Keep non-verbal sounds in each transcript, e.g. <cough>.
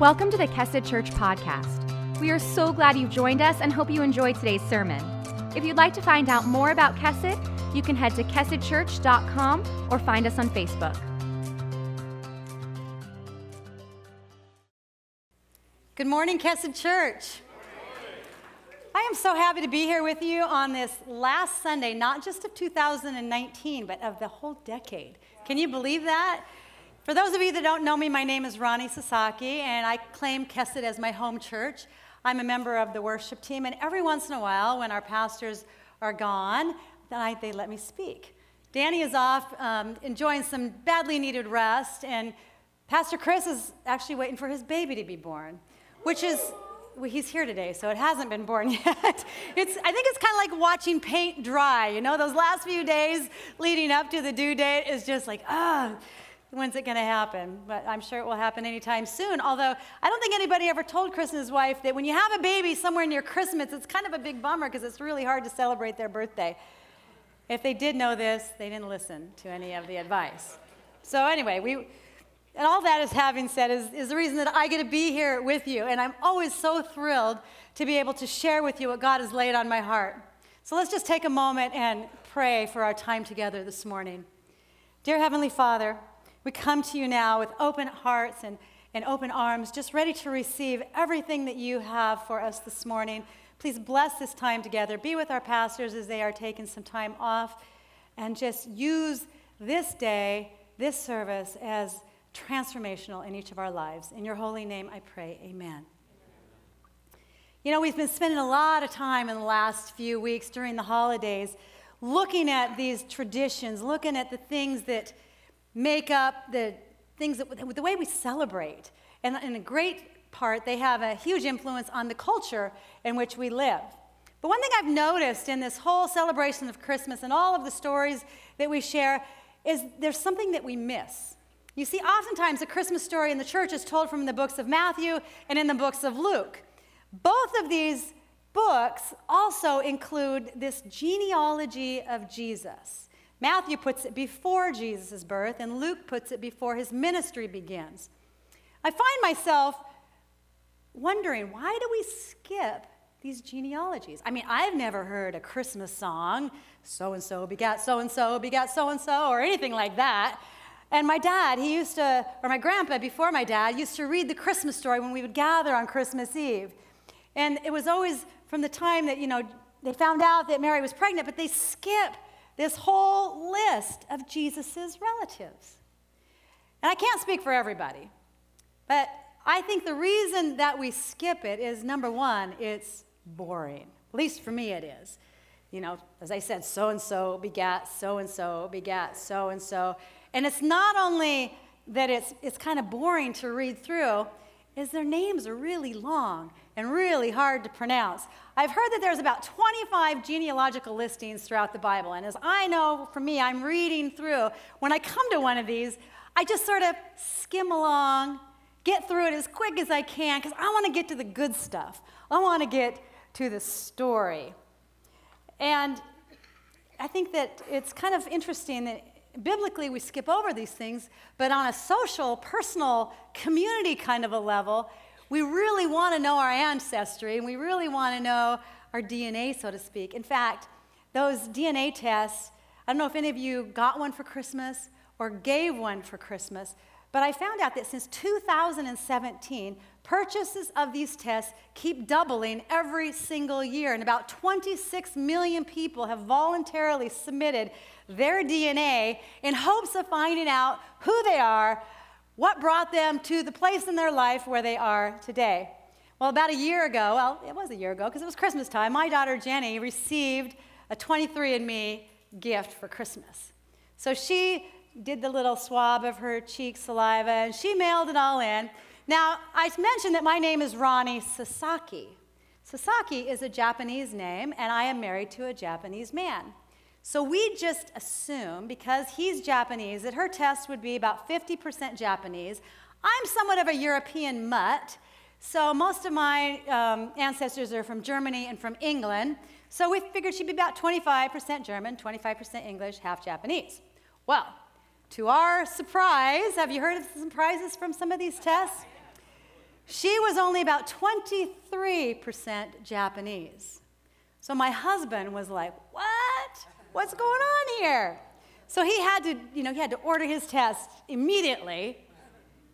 Welcome to the Kesed Church podcast. We are so glad you've joined us and hope you enjoyed today's sermon. If you'd like to find out more about Kesed, you can head to kesedchurch.com or find us on Facebook. Good morning, Kesed Church. I am so happy to be here with you on this last Sunday, not just of 2019, but of the whole decade. Can you believe that? For those of you that don't know me, my name is Ronnie Sasaki, and I claim Kesed as my home church. I'm a member of the worship team, and every once in a while, when our pastors are gone, they let me speak. Danny is off um, enjoying some badly needed rest, and Pastor Chris is actually waiting for his baby to be born, which is well, he's here today, so it hasn't been born <laughs> yet. It's, I think it's kind of like watching paint dry. You know, those last few days leading up to the due date is just like, ah, When's it going to happen? But I'm sure it will happen anytime soon. Although I don't think anybody ever told Chris and his wife that when you have a baby somewhere near Christmas, it's kind of a big bummer because it's really hard to celebrate their birthday. If they did know this, they didn't listen to any of the advice. So, anyway, we, and all that is having said is, is the reason that I get to be here with you. And I'm always so thrilled to be able to share with you what God has laid on my heart. So let's just take a moment and pray for our time together this morning. Dear Heavenly Father, we come to you now with open hearts and, and open arms, just ready to receive everything that you have for us this morning. Please bless this time together. Be with our pastors as they are taking some time off, and just use this day, this service, as transformational in each of our lives. In your holy name, I pray. Amen. You know, we've been spending a lot of time in the last few weeks during the holidays looking at these traditions, looking at the things that makeup, the things that, the way we celebrate. And in a great part, they have a huge influence on the culture in which we live. But one thing I've noticed in this whole celebration of Christmas and all of the stories that we share is there's something that we miss. You see, oftentimes a Christmas story in the church is told from the books of Matthew and in the books of Luke. Both of these books also include this genealogy of Jesus. Matthew puts it before Jesus' birth, and Luke puts it before his ministry begins. I find myself wondering why do we skip these genealogies? I mean, I've never heard a Christmas song, so and so begat so and so begat so and so, or anything like that. And my dad, he used to, or my grandpa before my dad, used to read the Christmas story when we would gather on Christmas Eve. And it was always from the time that, you know, they found out that Mary was pregnant, but they skip this whole list of Jesus' relatives. And I can't speak for everybody, but I think the reason that we skip it is number one, it's boring. At least for me, it is. You know, as I said, so and so begat so and so begat so and so. And it's not only that it's, it's kind of boring to read through, is their names are really long and really hard to pronounce. I've heard that there's about 25 genealogical listings throughout the Bible, and as I know for me, I'm reading through. When I come to one of these, I just sort of skim along, get through it as quick as I can, because I want to get to the good stuff. I want to get to the story. And I think that it's kind of interesting that biblically we skip over these things, but on a social, personal, community kind of a level, we really want to know our ancestry and we really want to know our DNA, so to speak. In fact, those DNA tests, I don't know if any of you got one for Christmas or gave one for Christmas, but I found out that since 2017, purchases of these tests keep doubling every single year. And about 26 million people have voluntarily submitted their DNA in hopes of finding out who they are, what brought them to the place in their life where they are today? Well, about a year ago, well, it was a year ago because it was Christmas time, my daughter Jenny received a 23andMe gift for Christmas. So she did the little swab of her cheek saliva and she mailed it all in. Now, I mentioned that my name is Ronnie Sasaki. Sasaki is a Japanese name, and I am married to a Japanese man. So we just assume, because he's Japanese, that her test would be about 50% Japanese. I'm somewhat of a European mutt, so most of my um, ancestors are from Germany and from England. So we figured she'd be about 25% German, 25% English, half Japanese. Well, to our surprise, have you heard of surprises from some of these tests? she was only about 23% Japanese. So my husband was like, What? What's going on here? So he had to, you know, he had to order his test immediately.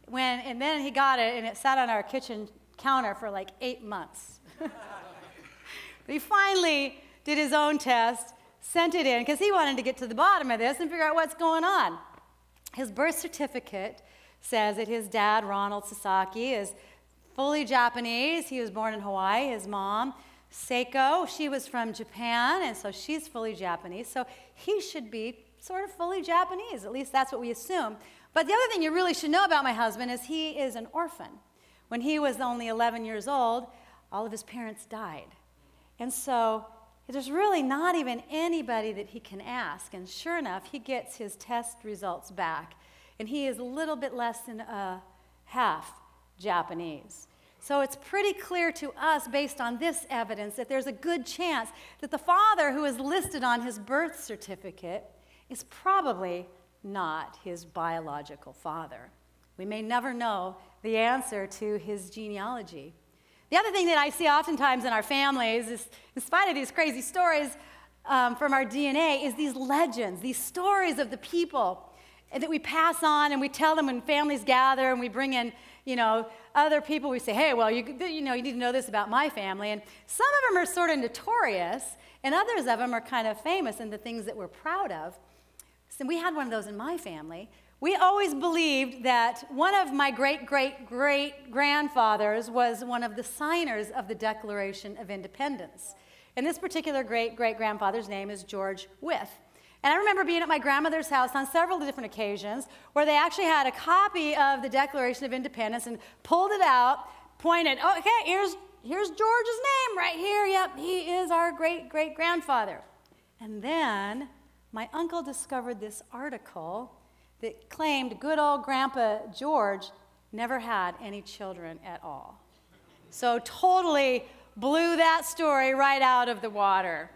When, and then he got it, and it sat on our kitchen counter for like eight months. but <laughs> he finally did his own test, sent it in, because he wanted to get to the bottom of this and figure out what's going on. His birth certificate says that his dad, Ronald Sasaki, is fully Japanese. He was born in Hawaii. His mom, Seiko, she was from Japan, and so she's fully Japanese. So he should be sort of fully Japanese. At least that's what we assume. But the other thing you really should know about my husband is he is an orphan. When he was only 11 years old, all of his parents died. And so there's really not even anybody that he can ask. And sure enough, he gets his test results back. And he is a little bit less than a half Japanese. So it's pretty clear to us, based on this evidence, that there's a good chance that the father who is listed on his birth certificate is probably not his biological father. We may never know the answer to his genealogy. The other thing that I see oftentimes in our families is, in spite of these crazy stories um, from our DNA, is these legends, these stories of the people that we pass on and we tell them when families gather and we bring in, you know, other people. We say, hey, well, you, you know, you need to know this about my family. And some of them are sort of notorious, and others of them are kind of famous in the things that we're proud of. So we had one of those in my family. We always believed that one of my great, great, great grandfathers was one of the signers of the Declaration of Independence. And this particular great great grandfather's name is George Wythe. And I remember being at my grandmother's house on several different occasions where they actually had a copy of the Declaration of Independence and pulled it out, pointed, oh, okay, here's, here's George's name right here. Yep, he is our great great grandfather. And then my uncle discovered this article that claimed good old Grandpa George never had any children at all. So, totally blew that story right out of the water.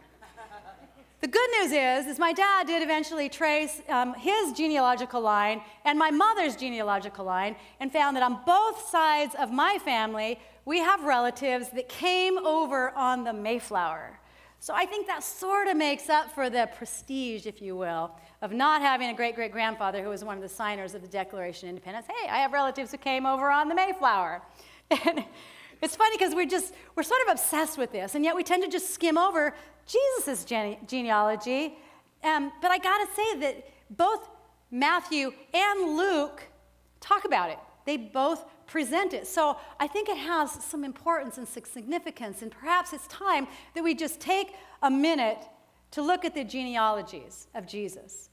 The good news is, is my dad did eventually trace um, his genealogical line and my mother's genealogical line and found that on both sides of my family, we have relatives that came over on the Mayflower. So I think that sort of makes up for the prestige, if you will, of not having a great great grandfather who was one of the signers of the Declaration of Independence. Hey, I have relatives who came over on the Mayflower. <laughs> And it's funny because we're just, we're sort of obsessed with this, and yet we tend to just skim over Jesus' gene- genealogy. Um, but I gotta say that both Matthew and Luke talk about it. They both present it. So I think it has some importance and significance, and perhaps it's time that we just take a minute to look at the genealogies of Jesus.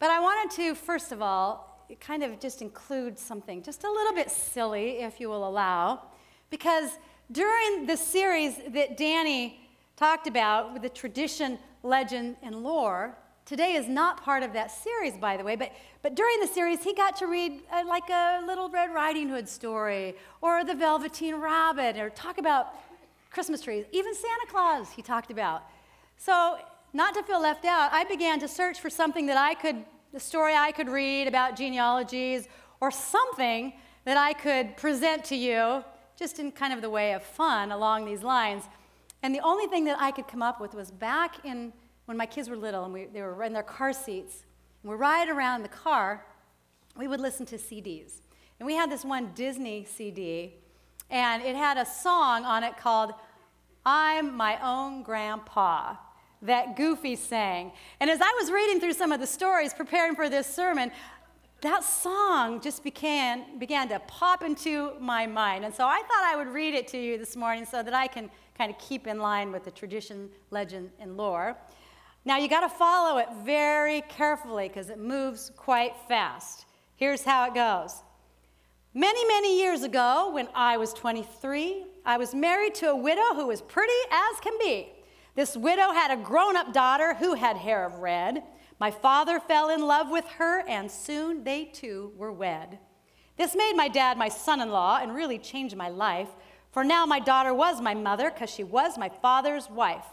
But I wanted to, first of all, kind of just include something just a little bit silly, if you will allow, because during the series that Danny talked about with the tradition, legend, and lore, Today is not part of that series, by the way, but, but during the series, he got to read uh, like a Little Red Riding Hood story or the Velveteen Rabbit or talk about Christmas trees. Even Santa Claus, he talked about. So, not to feel left out, I began to search for something that I could, the story I could read about genealogies or something that I could present to you just in kind of the way of fun along these lines. And the only thing that I could come up with was back in when my kids were little and we, they were in their car seats, and we're riding around the car, we would listen to CDs. And we had this one Disney CD, and it had a song on it called I'm My Own Grandpa that Goofy sang. And as I was reading through some of the stories preparing for this sermon, that song just began, began to pop into my mind. And so I thought I would read it to you this morning so that I can kind of keep in line with the tradition, legend, and lore. Now you got to follow it very carefully because it moves quite fast. Here's how it goes. Many, many years ago, when I was 23, I was married to a widow who was pretty as can be. This widow had a grown up daughter who had hair of red. My father fell in love with her, and soon they too were wed. This made my dad my son in law and really changed my life, for now my daughter was my mother because she was my father's wife.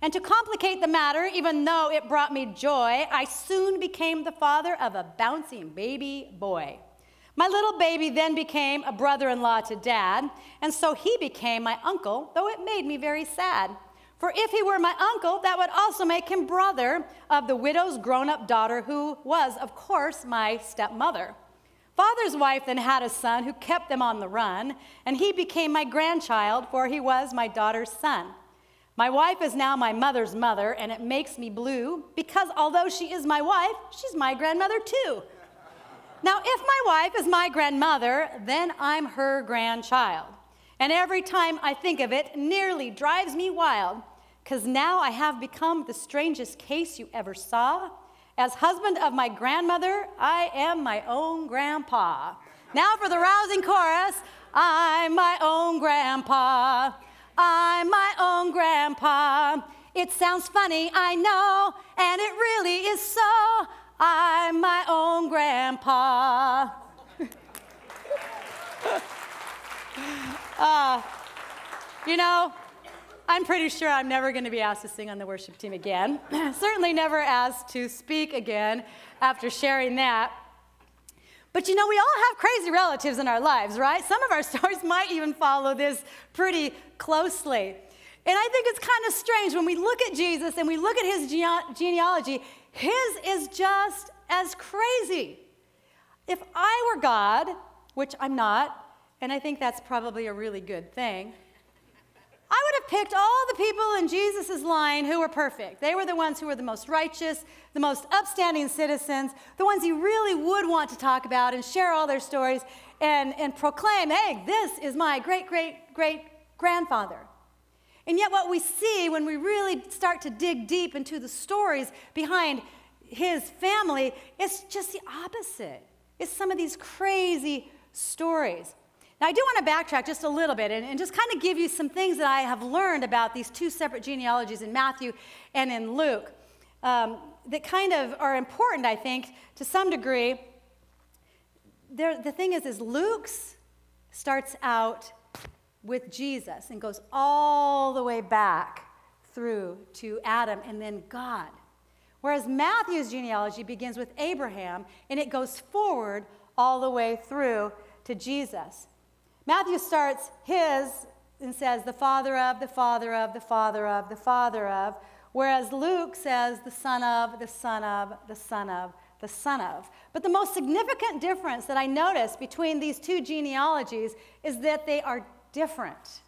And to complicate the matter, even though it brought me joy, I soon became the father of a bouncing baby boy. My little baby then became a brother in law to dad, and so he became my uncle, though it made me very sad. For if he were my uncle, that would also make him brother of the widow's grown up daughter, who was, of course, my stepmother. Father's wife then had a son who kept them on the run, and he became my grandchild, for he was my daughter's son. My wife is now my mother's mother, and it makes me blue because although she is my wife, she's my grandmother too. Now, if my wife is my grandmother, then I'm her grandchild. And every time I think of it, nearly drives me wild, because now I have become the strangest case you ever saw. As husband of my grandmother, I am my own grandpa. Now for the rousing chorus I'm my own grandpa. I'm my own grandpa. It sounds funny, I know, and it really is so. I'm my own grandpa. uh, <laughs> you know, I'm pretty sure I'm never going to be asked to sing on the worship team again. <clears throat> Certainly never asked to speak again after sharing that. But you know, we all have crazy relatives in our lives, right? Some of our <laughs> stories might even follow this pretty closely. And I think it's kind of strange when we look at Jesus and we look at his genealogy, his is just as crazy. If I were God, which I'm not, and I think that's probably a really good thing, I would have picked all the people in Jesus' line who were perfect. They were the ones who were the most righteous, the most upstanding citizens, the ones you really would want to talk about and share all their stories and, and proclaim, hey, this is my great, great, great grandfather. And yet, what we see when we really start to dig deep into the stories behind his family is just the opposite. It's some of these crazy stories. Now, I do want to backtrack just a little bit and, and, just kind of give you some things that I have learned about these two separate genealogies in Matthew and in Luke um, that kind of are important, I think, to some degree. There, the thing is, is Luke's starts out with Jesus and goes all the way back through to Adam and then God. Whereas Matthew's genealogy begins with Abraham and it goes forward all the way through to Jesus. Matthew starts his and says, the father of, the father of, the father of, the father of, whereas Luke says, the son of, the son of, the son of, the son of. But the most significant difference that I notice between these two genealogies is that they are different.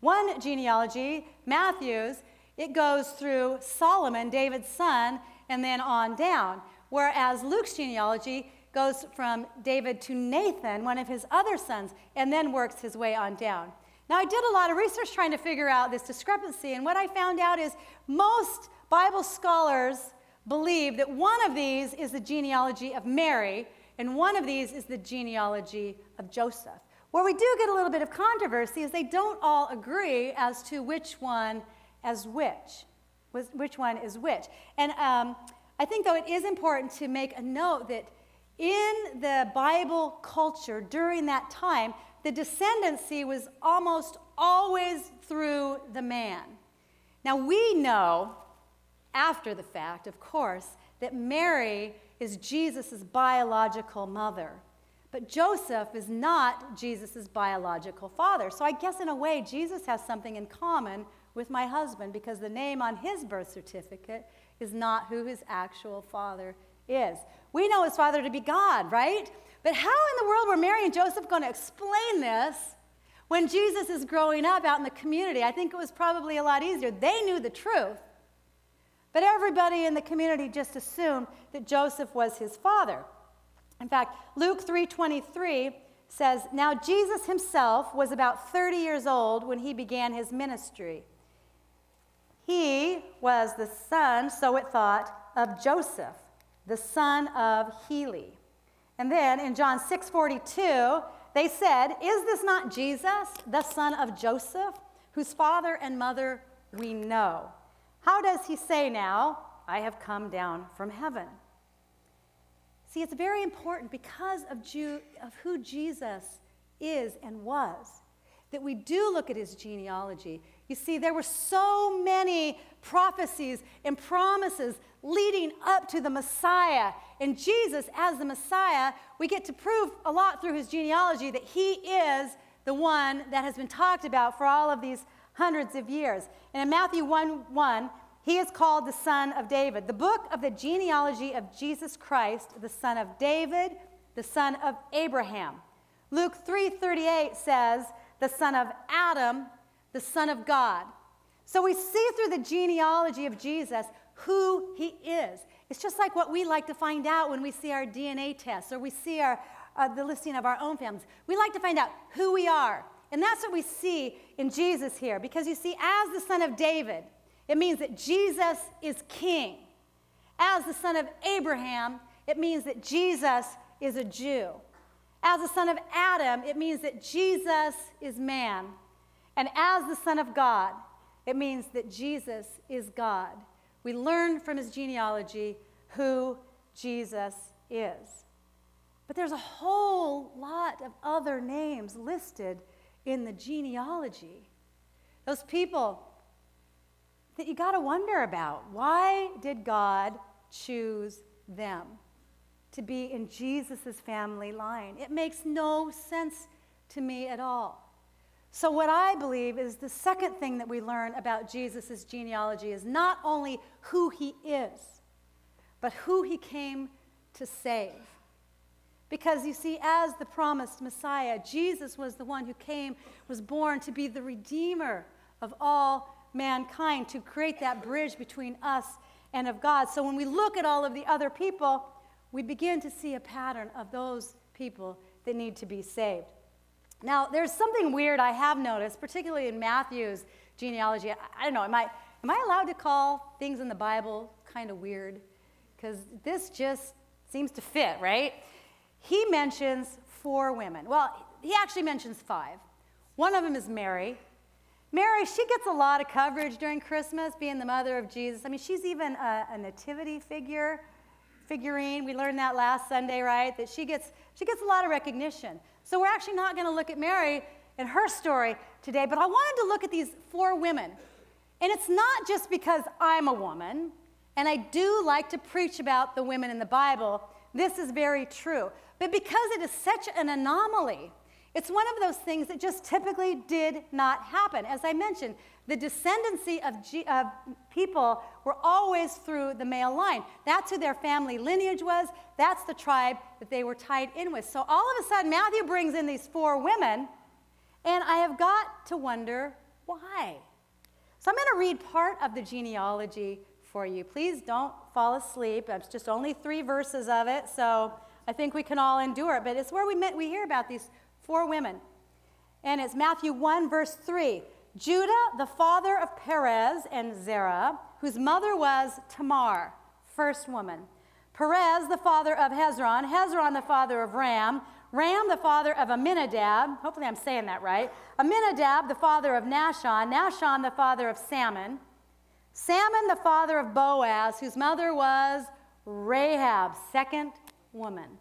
One genealogy, Matthew's, it goes through Solomon, David's son, and then on down. Whereas Luke's genealogy goes from David to Nathan, one of his other sons, and then works his way on down. Now, I did a lot of research trying to figure out this discrepancy, and what I found out is most Bible scholars believe that one of these is the genealogy of Mary, and one of these is the genealogy of Joseph. Where we do get a little bit of controversy is they don't all agree as to which one as which, which one is which. And um, I think, though, it is important to make a note that in the Bible culture during that time, the descendancy was almost always through the man. Now, we know, after the fact, of course, that Mary is Jesus' biological mother. But Joseph is not Jesus' biological father. So I guess in a way, Jesus has something in common with my husband because the name on his birth certificate is not who his actual father is. We know his father to be God, right? But how in the world were Mary and Joseph going to explain this when Jesus is growing up out in the community? I think it was probably a lot easier. They knew the truth. But everybody in the community just assumed that Joseph was his father. In fact, Luke 3:23 says, "Now Jesus himself was about 30 years old when he began his ministry. He was the son, so it thought, of Joseph, the son of Heli." And then in John 6:42, they said, "Is this not Jesus, the son of Joseph, whose father and mother we know? How does he say now, I have come down from heaven?" See, it's very important because of, Jew, of who Jesus is and was that we do look at his genealogy. You see, there were so many prophecies and promises leading up to the Messiah, And Jesus as the Messiah, we get to prove a lot through his genealogy that he is the one that has been talked about for all of these hundreds of years. And in Matthew 1 1, he is called the son of David. The book of the genealogy of Jesus Christ, the son of David, the son of Abraham. Luke 3:38 says, the son of Adam, the son of God. So we see through the genealogy of Jesus who he is. It's just like what we like to find out when we see our DNA tests or we see our, uh, the listing of our own families. We like to find out who we are. And that's what we see in Jesus here. Because you see, as the son of David, it means that Jesus is king. As the son of Abraham, it means that Jesus is a Jew. As the son of Adam, it means that Jesus is man. And as the son of God, it means that Jesus is God. We learn from his genealogy who Jesus is. But there's a whole lot of other names listed in the genealogy. Those people that you got to wonder about. Why did God choose them to be in Jesus' family line? It makes no sense to me at all. So, what I believe is the second thing that we learn about Jesus' genealogy is not only who he is, but who he came to save. Because you see, as the promised Messiah, Jesus was the one who came, was born to be the Redeemer of all mankind, to create that bridge between us and of God. So when we look at all of the other people, we begin to see a pattern of those people that need to be saved. Now, there's something weird I have noticed, particularly in Matthew's genealogy. I, I don't know, am I, am I allowed to call things in the Bible kind of weird? Because this just seems to fit, right? He mentions four women. Well, he actually mentions five. One of them is Mary. Mary, she gets a lot of coverage during Christmas, being the mother of Jesus. I mean, she's even a, a nativity figure, figurine. We learned that last Sunday, right? That she gets, she gets a lot of recognition. So we're actually not going to look at Mary and her story today, but I wanted to look at these four women. And it's not just because I'm a woman, and I do like to preach about the women in the Bible. This is very true. But because it is such an anomaly, it's one of those things that just typically did not happen. As I mentioned, the descendancy of, G- of, people were always through the male line. That's who their family lineage was. That's the tribe that they were tied in with. So all of a sudden, Matthew brings in these four women, and I have got to wonder why. So I'm going to read part of the genealogy for you. Please don't fall asleep. It's just only three verses of it, so I think we can all endure it. But it's where we, met, we hear about these four women. And it's Matthew 1, verse 3. Judah, the father of Perez and Zerah, whose mother was Tamar, first woman. Perez, the father of Hezron. Hezron, the father of Ram. Ram, the father of Amminadab. Hopefully, I'm saying that right. Amminadab, the father of Nahshon. Nahshon, the father of Salmon. Salmon, the father of Boaz, whose mother was Rahab, second woman.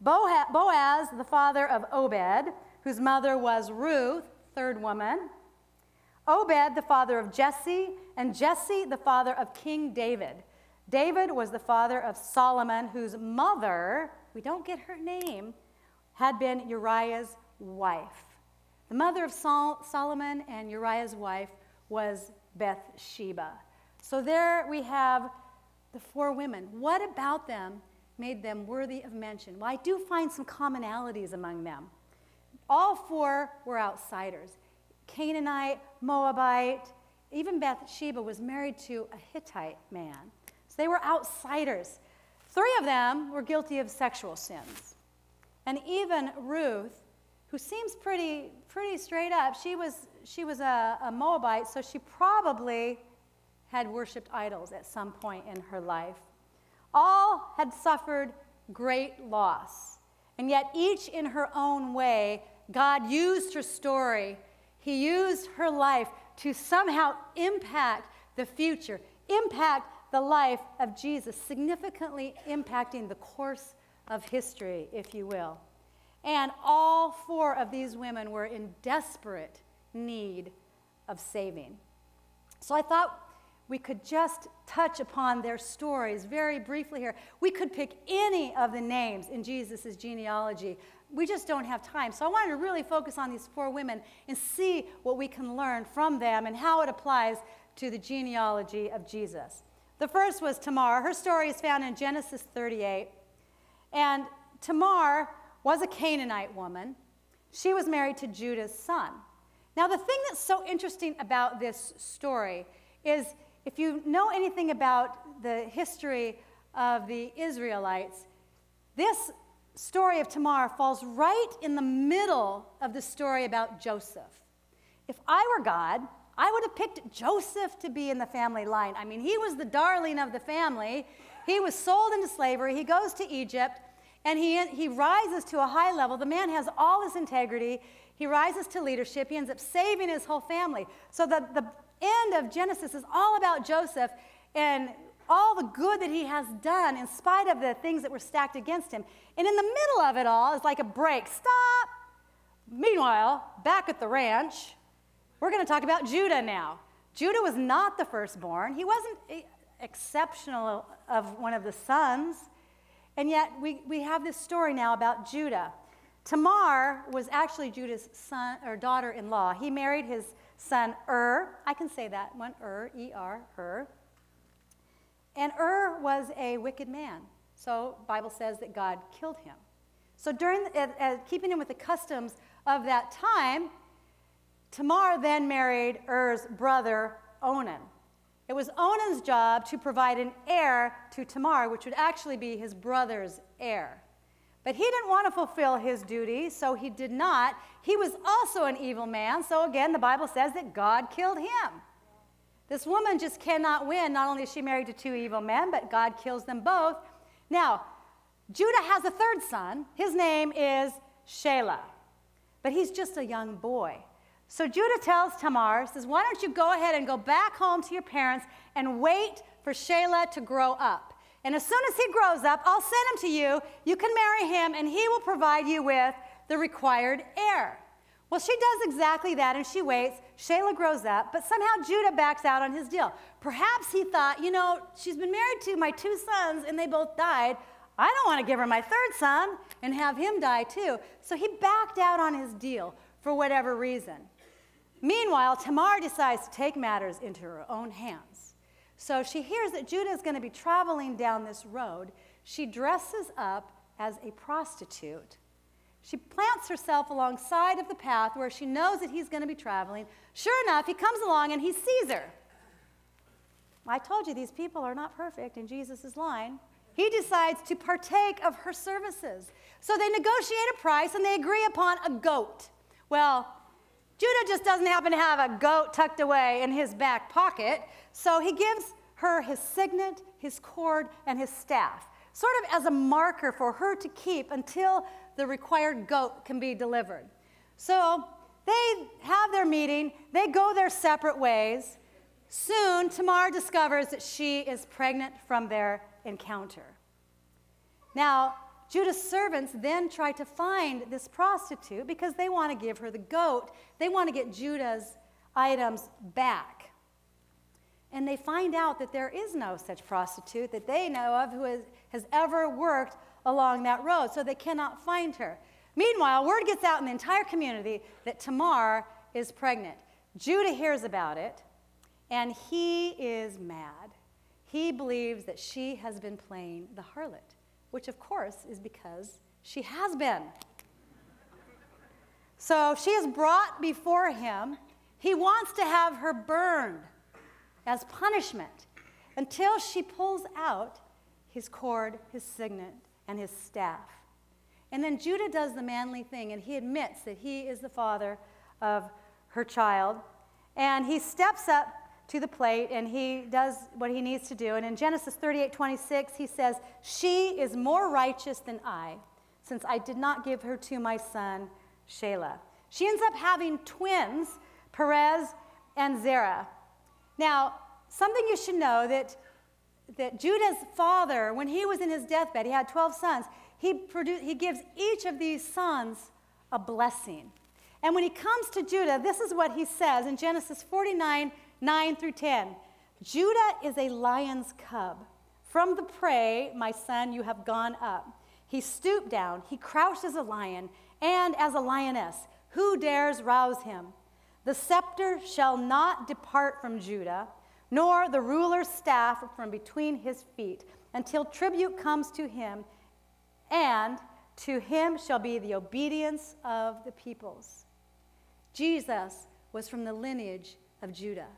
Boaz, the father of Obed, whose mother was Ruth, third woman. Obed, the father of Jesse, and Jesse, the father of King David. David was the father of Solomon, whose mother, we don't get her name, had been Uriah's wife. The mother of Sol- Solomon and Uriah's wife was Bathsheba. So there we have the four women. What about them made them worthy of mention? Well, I do find some commonalities among them. All four were outsiders. Canaanite, Moabite, even Bathsheba was married to a Hittite man. So they were outsiders. Three of them were guilty of sexual sins. And even Ruth, who seems pretty, pretty straight up, she was, she was a, a Moabite, so she probably had worshiped idols at some point in her life. All had suffered great loss. And yet, each in her own way, God used her story he used her life to somehow impact the future, impact the life of Jesus, significantly impacting the course of history, if you will. And all four of these women were in desperate need of saving. So I thought we could just touch upon their stories very briefly here. We could pick any of the names in Jesus' genealogy. We just don't have time. So I wanted to really focus on these four women and see what we can learn from them and how it applies to the genealogy of Jesus. The first was Tamar. Her story is found in Genesis 38. And Tamar was a Canaanite woman. She was married to Judah's son. Now, the thing that's so interesting about this story is if you know anything about the history of the Israelites, this story of Tamar falls right in the middle of the story about Joseph. If I were God, I would have picked Joseph to be in the family line. I mean, he was the darling of the family. He was sold into slavery. He goes to Egypt and he, he rises to a high level. The man has all his integrity. He rises to leadership. He ends up saving his whole family. So the, the end of Genesis is all about Joseph and all the good that he has done in spite of the things that were stacked against him. And in the middle of it all is like a break. Stop! Meanwhile, back at the ranch, we're going to talk about Judah now. Judah was not the firstborn, he wasn't eh, exceptional of one of the sons. And yet, we, we have this story now about Judah. Tamar was actually Judah's son or daughter-in-law. He married his son Ur. I can say that one, Ur, E-R, Ur. And Ur was a wicked man. So Bible says that God killed him. So during uh, uh, keeping in with the customs of that time, Tamar then married Er's brother, Onan. It was Onan's job to provide an heir to Tamar, which would actually be his brother's heir. But he didn't want to fulfill his duty, so he did not. He was also an evil man, so again, the Bible says that God killed him. This woman just cannot win. Not only is she married to two evil men, but God kills them both. Now, Judah has a third son. His name is Shelah, but he's just a young boy. So Judah tells Tamar, says, Why don't you go ahead and go back home to your parents and wait for Shelah to grow up? And as soon as he grows up, I'll send him to you. You can marry him, and he will provide you with the required heir. Well, she does exactly that, and she waits. Shelah grows up, but somehow Judah backs out on his deal. Perhaps he thought, you know, she's been married to my two sons, and they both died. I don't want to give her my third son and have him die too. So he backed out on his deal for whatever reason. Meanwhile, Tamar decides to take matters into her own hands. So she hears that Judah is going to be traveling down this road. She dresses up as a prostitute. She plants herself alongside of the path where she knows that he's going to be traveling. Sure enough, he comes along and he sees her. I told you these people are not perfect in Jesus' line. He decides to partake of her services. So they negotiate a price and they agree upon a goat. Well, Judah just doesn't happen to have a goat tucked away in his back pocket, so he gives her his signet, his cord, and his staff, sort of as a marker for her to keep until the required goat can be delivered. So they have their meeting, they go their separate ways. Soon, Tamar discovers that she is pregnant from their encounter. Now, Judah's servants then try to find this prostitute because they want to give her the goat. They want to get Judah's items back. And they find out that there is no such prostitute that they know of who has, has ever worked along that road, so they cannot find her. Meanwhile, word gets out in the entire community that Tamar is pregnant. Judah hears about it, and he is mad. He believes that she has been playing the harlot which of course is because she has been. So she is brought before him. He wants to have her burned as punishment until she pulls out his cord, his signet, and his staff. And then Judah does the manly thing and he admits that he is the father of her child. And he steps up to the plate and he does what he needs to do. And in Genesis 38 26, he says, She is more righteous than I, since I did not give her to my son, Shelah. She ends up having twins, Perez and Zerah. Now, something you should know that, that Judah's father, when he was in his deathbed, he had 12 sons, he, produced, he gives each of these sons a blessing. And when he comes to Judah, this is what he says in Genesis 49 9 through 10. Judah is a lion's cub. From the prey, my son, you have gone up. He stooped down, he crouched as a lion and as a lioness. Who dares rouse him? The scepter shall not depart from Judah, nor the ruler's staff from between his feet, until tribute comes to him, and to him shall be the obedience of the peoples. Jesus was from the lineage of Judah.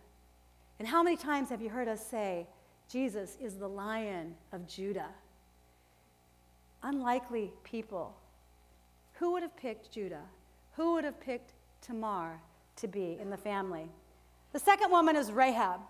And how many times have you heard us say, Jesus is the lion of Judah? Unlikely people. Who would have picked Judah? Who would have picked Tamar to be in the family? The second woman is Rahab.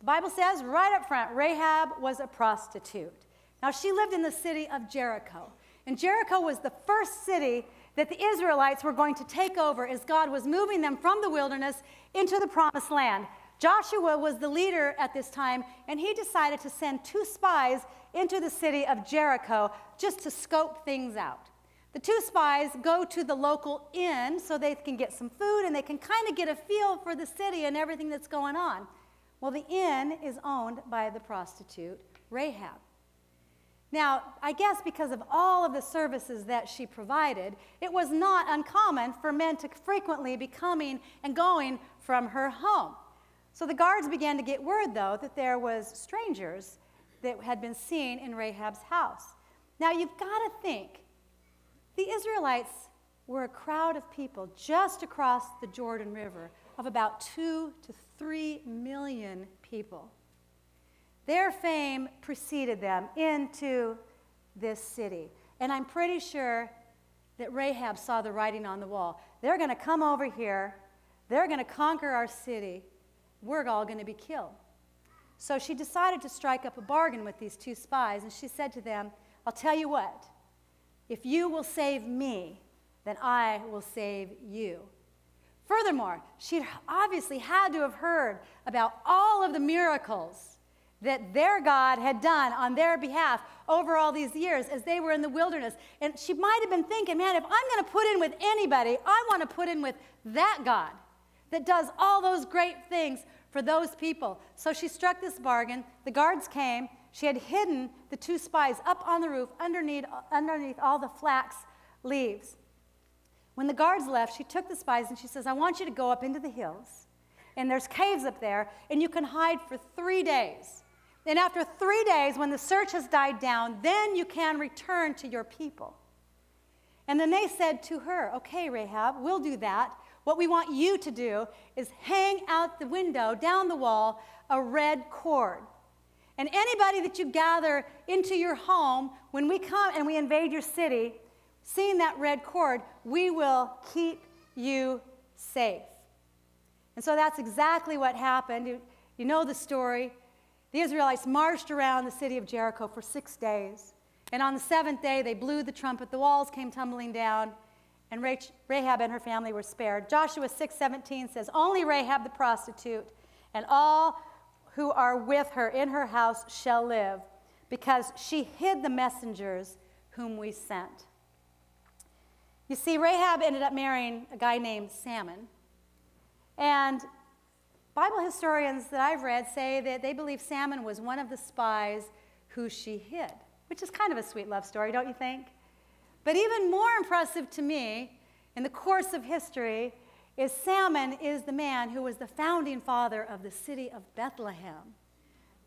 The Bible says right up front Rahab was a prostitute. Now, she lived in the city of Jericho. And Jericho was the first city that the Israelites were going to take over as God was moving them from the wilderness into the promised land. Joshua was the leader at this time, and he decided to send two spies into the city of Jericho just to scope things out. The two spies go to the local inn so they can get some food and they can kind of get a feel for the city and everything that's going on. Well, the inn is owned by the prostitute Rahab. Now, I guess because of all of the services that she provided, it was not uncommon for men to frequently be coming and going from her home. So the guards began to get word, though, that there was strangers that had been seen in Rahab's house. Now, you've got to think the Israelites were a crowd of people just across the Jordan River of about two to three million people. Their fame preceded them into this city. And I'm pretty sure that Rahab saw the writing on the wall. They're going to come over here, they're going to conquer our city, we're all going to be killed. So she decided to strike up a bargain with these two spies, and she said to them, I'll tell you what, if you will save me, then I will save you. Furthermore, she obviously had to have heard about all of the miracles that their God had done on their behalf over all these years as they were in the wilderness. And she might have been thinking, man, if I'm going to put in with anybody, I want to put in with that God that does all those great things for those people. So she struck this bargain. The guards came. She had hidden the two spies up on the roof underneath, underneath all the flax leaves. When the guards left, she took the spies and she says, I want you to go up into the hills. And there's caves up there, and you can hide for three days. And after three days, when the search has died down, then you can return to your people. And then they said to her, Okay, Rahab, we'll do that. What we want you to do is hang out the window, down the wall, a red cord. And anybody that you gather into your home, when we come and we invade your city, seeing that red cord, we will keep you safe. And so that's exactly what happened. You, you know the story. The Israelites marched around the city of Jericho for six days. And on the seventh day, they blew the trumpet, the walls came tumbling down, and Rahab and her family were spared. Joshua 6:17 says, "Only Rahab the prostitute and all who are with her in her house shall live, because she hid the messengers whom we sent." You see, Rahab ended up marrying a guy named Salmon. And Bible historians that I've read say that they believe Salmon was one of the spies who she hid, which is kind of a sweet love story, don't you think? But even more impressive to me in the course of history is Salmon is the man who was the founding father of the city of Bethlehem,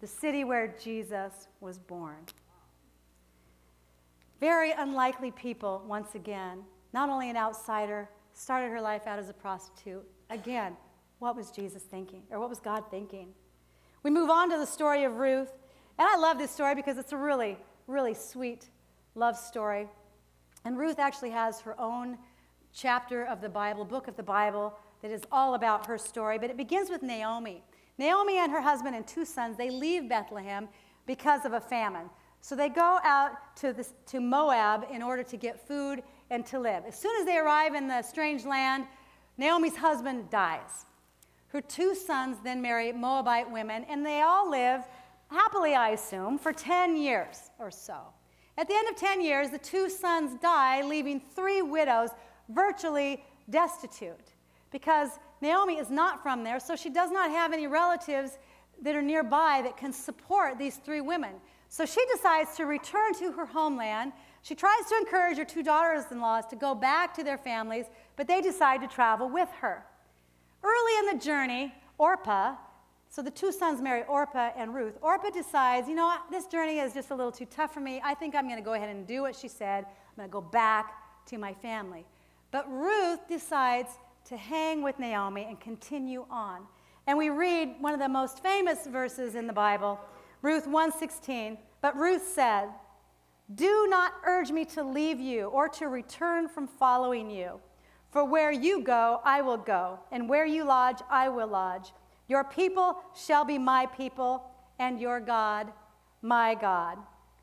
the city where Jesus was born. Very unlikely people, once again. Not only an outsider, started her life out as a prostitute. Again, what was Jesus thinking? Or what was God thinking? We move on to the story of Ruth. And I love this story because it's a really, really sweet love story. And Ruth actually has her own chapter of the Bible, book of the Bible, that is all about her story. But it begins with Naomi. Naomi and her husband and two sons, they leave Bethlehem because of a famine. So they go out to, to Moab in order to get food and to live. As soon as they arrive in the strange land, Naomi's husband dies. Her two sons then marry Moabite women, and they all live happily, I assume, for 10 years or so. At the end of 10 years, the two sons die, leaving three widows virtually destitute because Naomi is not from there, so she does not have any relatives that are nearby that can support these three women. So she decides to return to her homeland. She tries to encourage her two daughters in laws to go back to their families, but they decide to travel with her. Early in the journey, Orpah, so the two sons marry Orpah and Ruth. Orpah decides, you know this journey is just a little too tough for me. I think I'm going to go ahead and do what she said. I'm going to go back to my family. But Ruth decides to hang with Naomi and continue on. And we read one of the most famous verses in the Bible, Ruth 1:16. But Ruth said, "Do not urge me to leave you or to return from following you. For where you go, I will go, and where you lodge, I will lodge. Your people shall be my people, and your God, my God."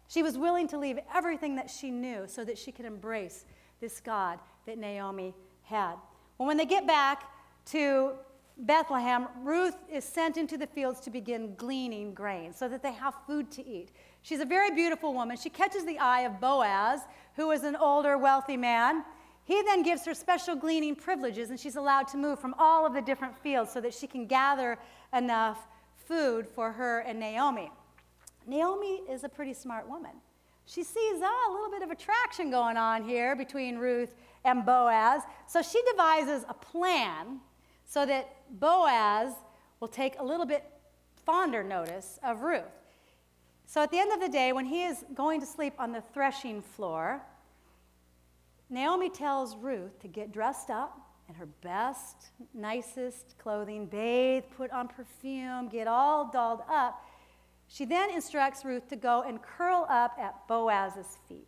She was willing to leave everything that she knew so that she could embrace this God that Naomi had. Well, when they get back to Bethlehem, Ruth is sent into the fields to begin gleaning grain so that they have food to eat. She's a very beautiful woman. She catches the eye of Boaz, who is an older, wealthy man. He then gives her special gleaning privileges, and she's allowed to move from all of the different fields so that she can gather enough food for her and Naomi. Naomi is a pretty smart woman. She sees oh, a little bit of attraction going on here between Ruth and Boaz. So she devises a plan so that Boaz will take a little bit fonder notice of Ruth. So at the end of the day, when he is going to sleep on the threshing floor, Naomi tells Ruth to get dressed up in her best, nicest clothing, bathe, put on perfume, get all dolled up. She then instructs Ruth to go and curl up at Boaz's feet.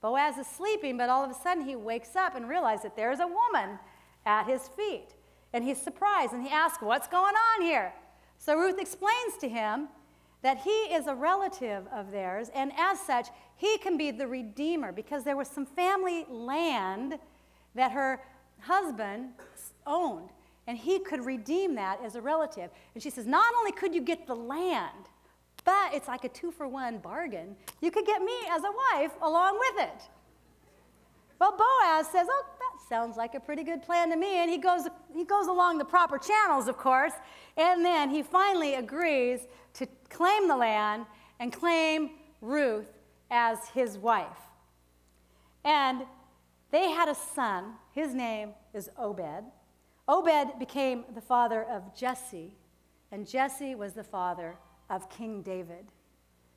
Boaz is sleeping, but all of a sudden he wakes up and realizes that there's a woman at his feet. And he's surprised and he asks, What's going on here? So Ruth explains to him that he is a relative of theirs, and as such, he can be the redeemer because there was some family land that her husband owned, and he could redeem that as a relative. And she says, Not only could you get the land, but it's like a two for one bargain. You could get me as a wife along with it. Well, Boaz says, Oh, sounds like a pretty good plan to me. And he goes, he goes along the proper channels, of course. And then he finally agrees to claim the land and claim Ruth as his wife. And they had a son. His name is Obed. Obed became the father of Jesse, and Jesse was the father of King David.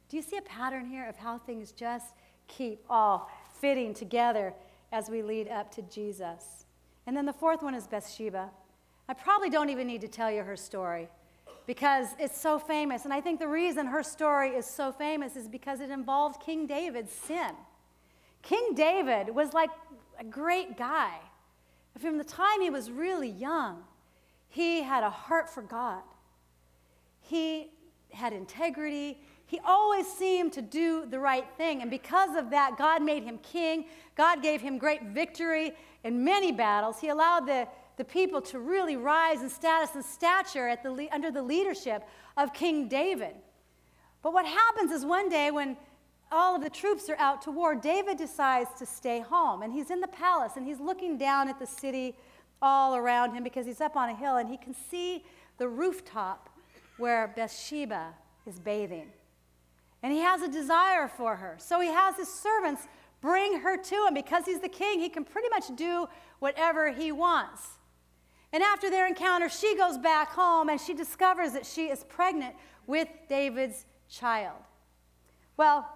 Do you see a pattern here of how things just keep all fitting together as we lead up to Jesus? And then the fourth one is Bathsheba. I probably don't even need to tell you her story because it's so famous. And I think the reason her story is so famous is because it involved King David's sin. King David was like a great guy. From the time he was really young, he had a heart for God. He had integrity. He always seemed to do the right thing. And because of that, God made him king. God gave him great victory in many battles. He allowed the, the people to really rise in status and stature at the, under the leadership of King David. But what happens is one day when all of the troops are out to war, David decides to stay home. And he's in the palace and he's looking down at the city all around him because he's up on a hill and he can see the rooftop where Bathsheba is bathing. And he has a desire for her. So he has his servants bring her to him. Because he's the king, he can pretty much do whatever he wants. And after their encounter, she goes back home and she discovers that she is pregnant with David's child. Well,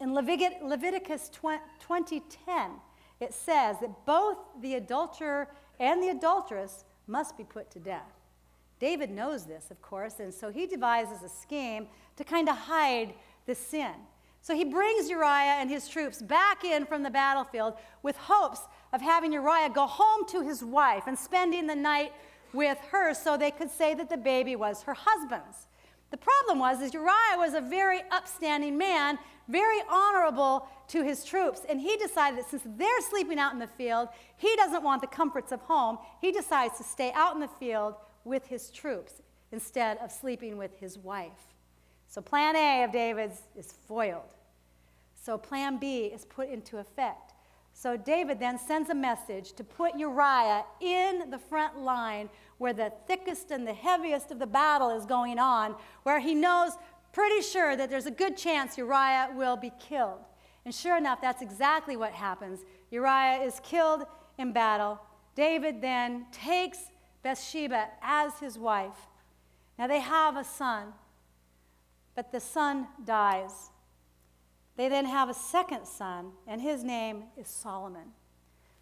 in Leviticus 20:10, it says that both the adulterer and the adulteress must be put to death. David knows this, of course, and so he devises a scheme to kind of hide the sin. So he brings Uriah and his troops back in from the battlefield with hopes of having Uriah go home to his wife and spending the night with her so they could say that the baby was her husband's. The problem was is Uriah was a very upstanding man, very honorable to his troops, and he decided that since they're sleeping out in the field, he doesn't want the comforts of home. He decides to stay out in the field with his troops instead of sleeping with his wife. So, plan A of David's is foiled. So, plan B is put into effect. So David then sends a message to put Uriah in the front line where the thickest and the heaviest of the battle is going on, where he knows pretty sure that there's a good chance Uriah will be killed. And sure enough, that's exactly what happens. Uriah is killed in battle. David then takes Bathsheba as his wife. Now they have a son, but the son dies. They then have a second son, and his name is Solomon.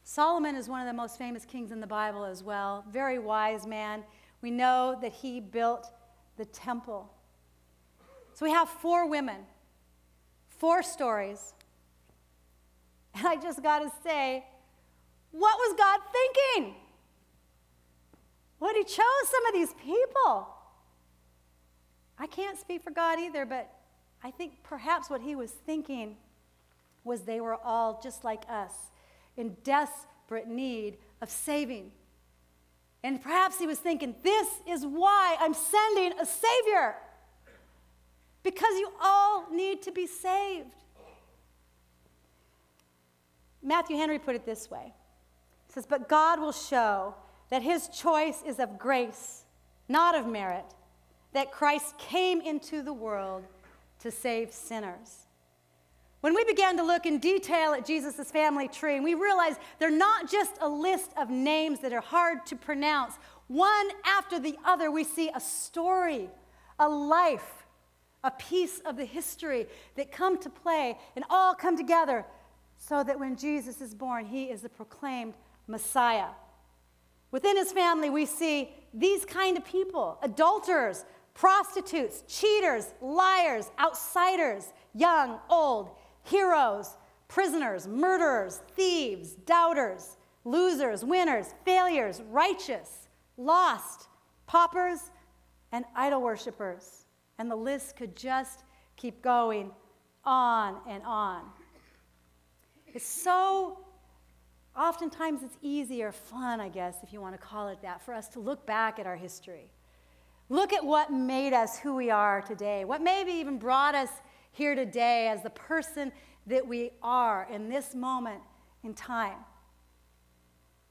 Solomon is one of the most famous kings in the Bible as well, very wise man. We know that he built the temple. So we have four women, four stories. And I just got to say, what was God thinking? When He chose some of these people. I can't speak for God either, but I think perhaps what he was thinking was they were all just like us, in desperate need of saving. And perhaps he was thinking, this is why I'm sending a Savior. Because you all need to be saved. Matthew Henry put it this way He says, But God will show that his choice is of grace, not of merit, that Christ came into the world to save sinners. When we began to look in detail at Jesus' family tree, and we realized they're not just a list of names that are hard to pronounce. One after the other, we see a story, a life, a piece of the history that come to play and all come together so that when Jesus is born, he is the proclaimed Messiah. Within his family, we see these kind of people adulterers, prostitutes, cheaters, liars, outsiders, young, old, heroes, prisoners, murderers, thieves, doubters, losers, winners, failures, righteous, lost, paupers, and idol worshippers. And the list could just keep going on and on. It's so, oftentimes, it's easy or fun, I guess, if you want to call it that, for us to look back at our history Look at what made us who we are today, what maybe even brought us here today as the person that we are in this moment in time.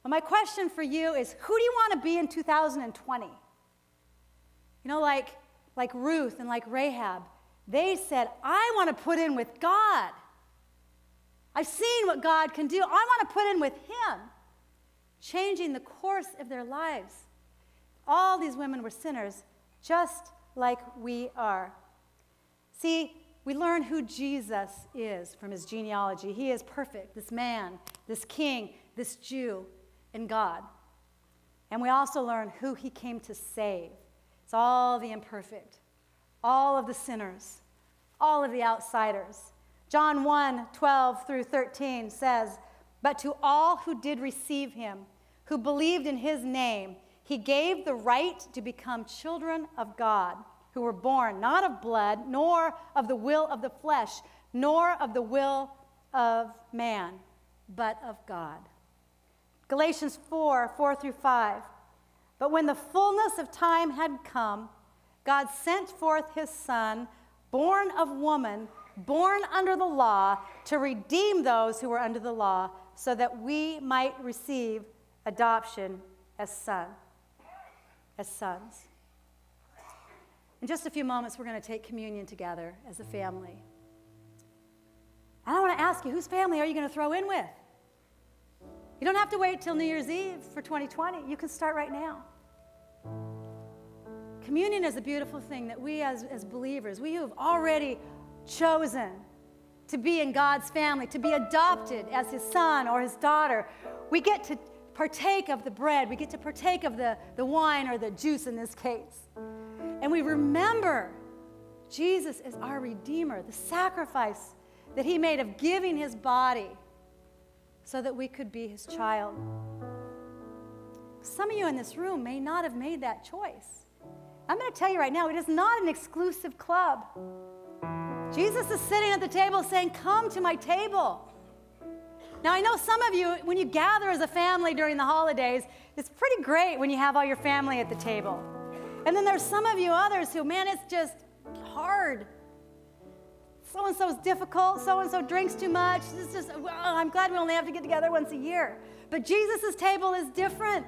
Well, my question for you is who do you want to be in 2020? You know, like, like Ruth and like Rahab, they said, I want to put in with God. I've seen what God can do. I want to put in with Him, changing the course of their lives. All these women were sinners, just like we are. See, we learn who Jesus is from his genealogy. He is perfect, this man, this king, this Jew, and God. And we also learn who he came to save. It's all the imperfect, all of the sinners, all of the outsiders. John 1 12 through 13 says, But to all who did receive him, who believed in his name, he gave the right to become children of God, who were born not of blood, nor of the will of the flesh, nor of the will of man, but of God. Galatians 4 4 through 5. But when the fullness of time had come, God sent forth his Son, born of woman, born under the law, to redeem those who were under the law, so that we might receive adoption as sons as sons. In just a few moments, we're going to take communion together as a family. And I want to ask you, whose family are you going to throw in with? You don't have to wait till New Year's Eve for 2020. You can start right now. Communion is a beautiful thing that we, as, as believers, we who have already chosen to be in God's family, to be adopted as his son or his daughter, we get to partake of the bread, we get to partake of the, the wine or the juice in this case. And we remember Jesus is our Redeemer, the sacrifice that He made of giving His body so that we could be His child. Some of you in this room may not have made that choice. I'm going to tell you right now, it is not an exclusive club. Jesus is sitting at the table saying, Come to my table. Now, I know some of you, when you gather as a family during the holidays, it's pretty great when you have all your family at the table. And then there's some of you others who, man, it's just hard. so and so's difficult, so and so drinks too much. This is, well, I'm glad we only have to get together once a year. But Jesus' table is different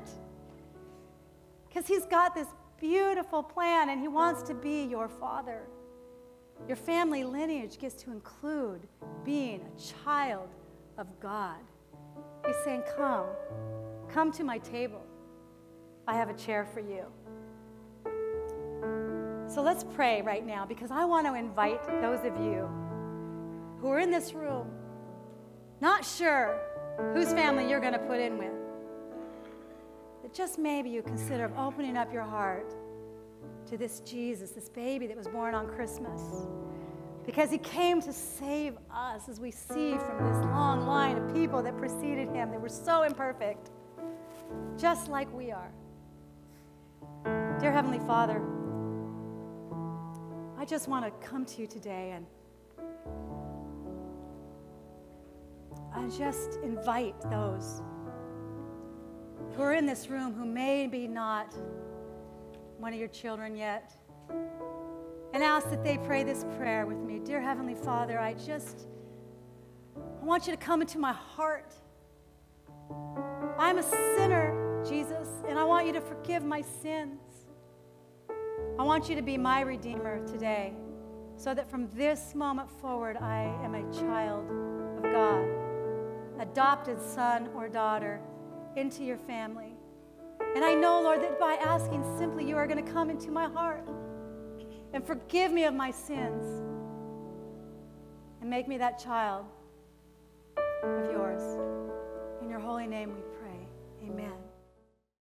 because he's got this beautiful plan and he wants to be your father. Your family lineage gets to include being a child of God. He's saying, Come, come to my table. I have a chair for you. So let's pray right now because I want to invite those of you who are in this room, not sure whose family you're going to put in with, that just maybe you consider opening up your heart to this Jesus, this baby that was born on Christmas. Because he came to save us, as we see from this long line of people that preceded him that were so imperfect, just like we are. Dear Heavenly Father, I just want to come to you today and I just invite those who are in this room who may be not one of your children yet and ask that they pray this prayer with me. Dear Heavenly Father, I just I want you to come into my heart. I'm a sinner, Jesus, and I want you to forgive my sins. I want you to be my Redeemer today so that from this moment forward, I am a child of God, adopted son or daughter into your family. And I know, Lord, that by asking simply, you are going to come into my heart and forgive me of my sins and make me that child of yours. In your holy name we pray. Amen.